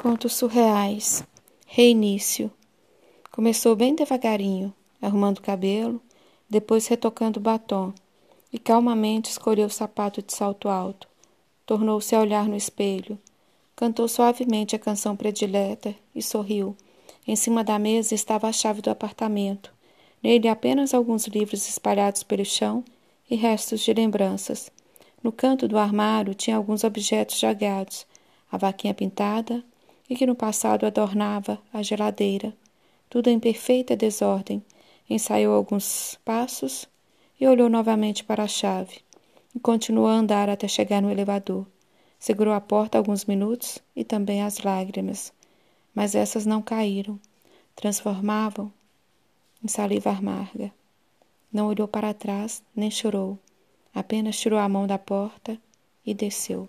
Contos surreais. Reinício. Começou bem devagarinho, arrumando o cabelo, depois retocando o batom, e calmamente escolheu o sapato de salto alto. Tornou-se a olhar no espelho. Cantou suavemente a canção predileta e sorriu. Em cima da mesa estava a chave do apartamento. Nele apenas alguns livros espalhados pelo chão e restos de lembranças. No canto do armário tinha alguns objetos jogados: a vaquinha pintada, e que no passado adornava a geladeira, tudo em perfeita desordem. Ensaiou alguns passos e olhou novamente para a chave, e continuou a andar até chegar no elevador. Segurou a porta alguns minutos e também as lágrimas, mas essas não caíram, transformavam em saliva amarga. Não olhou para trás nem chorou, apenas tirou a mão da porta e desceu.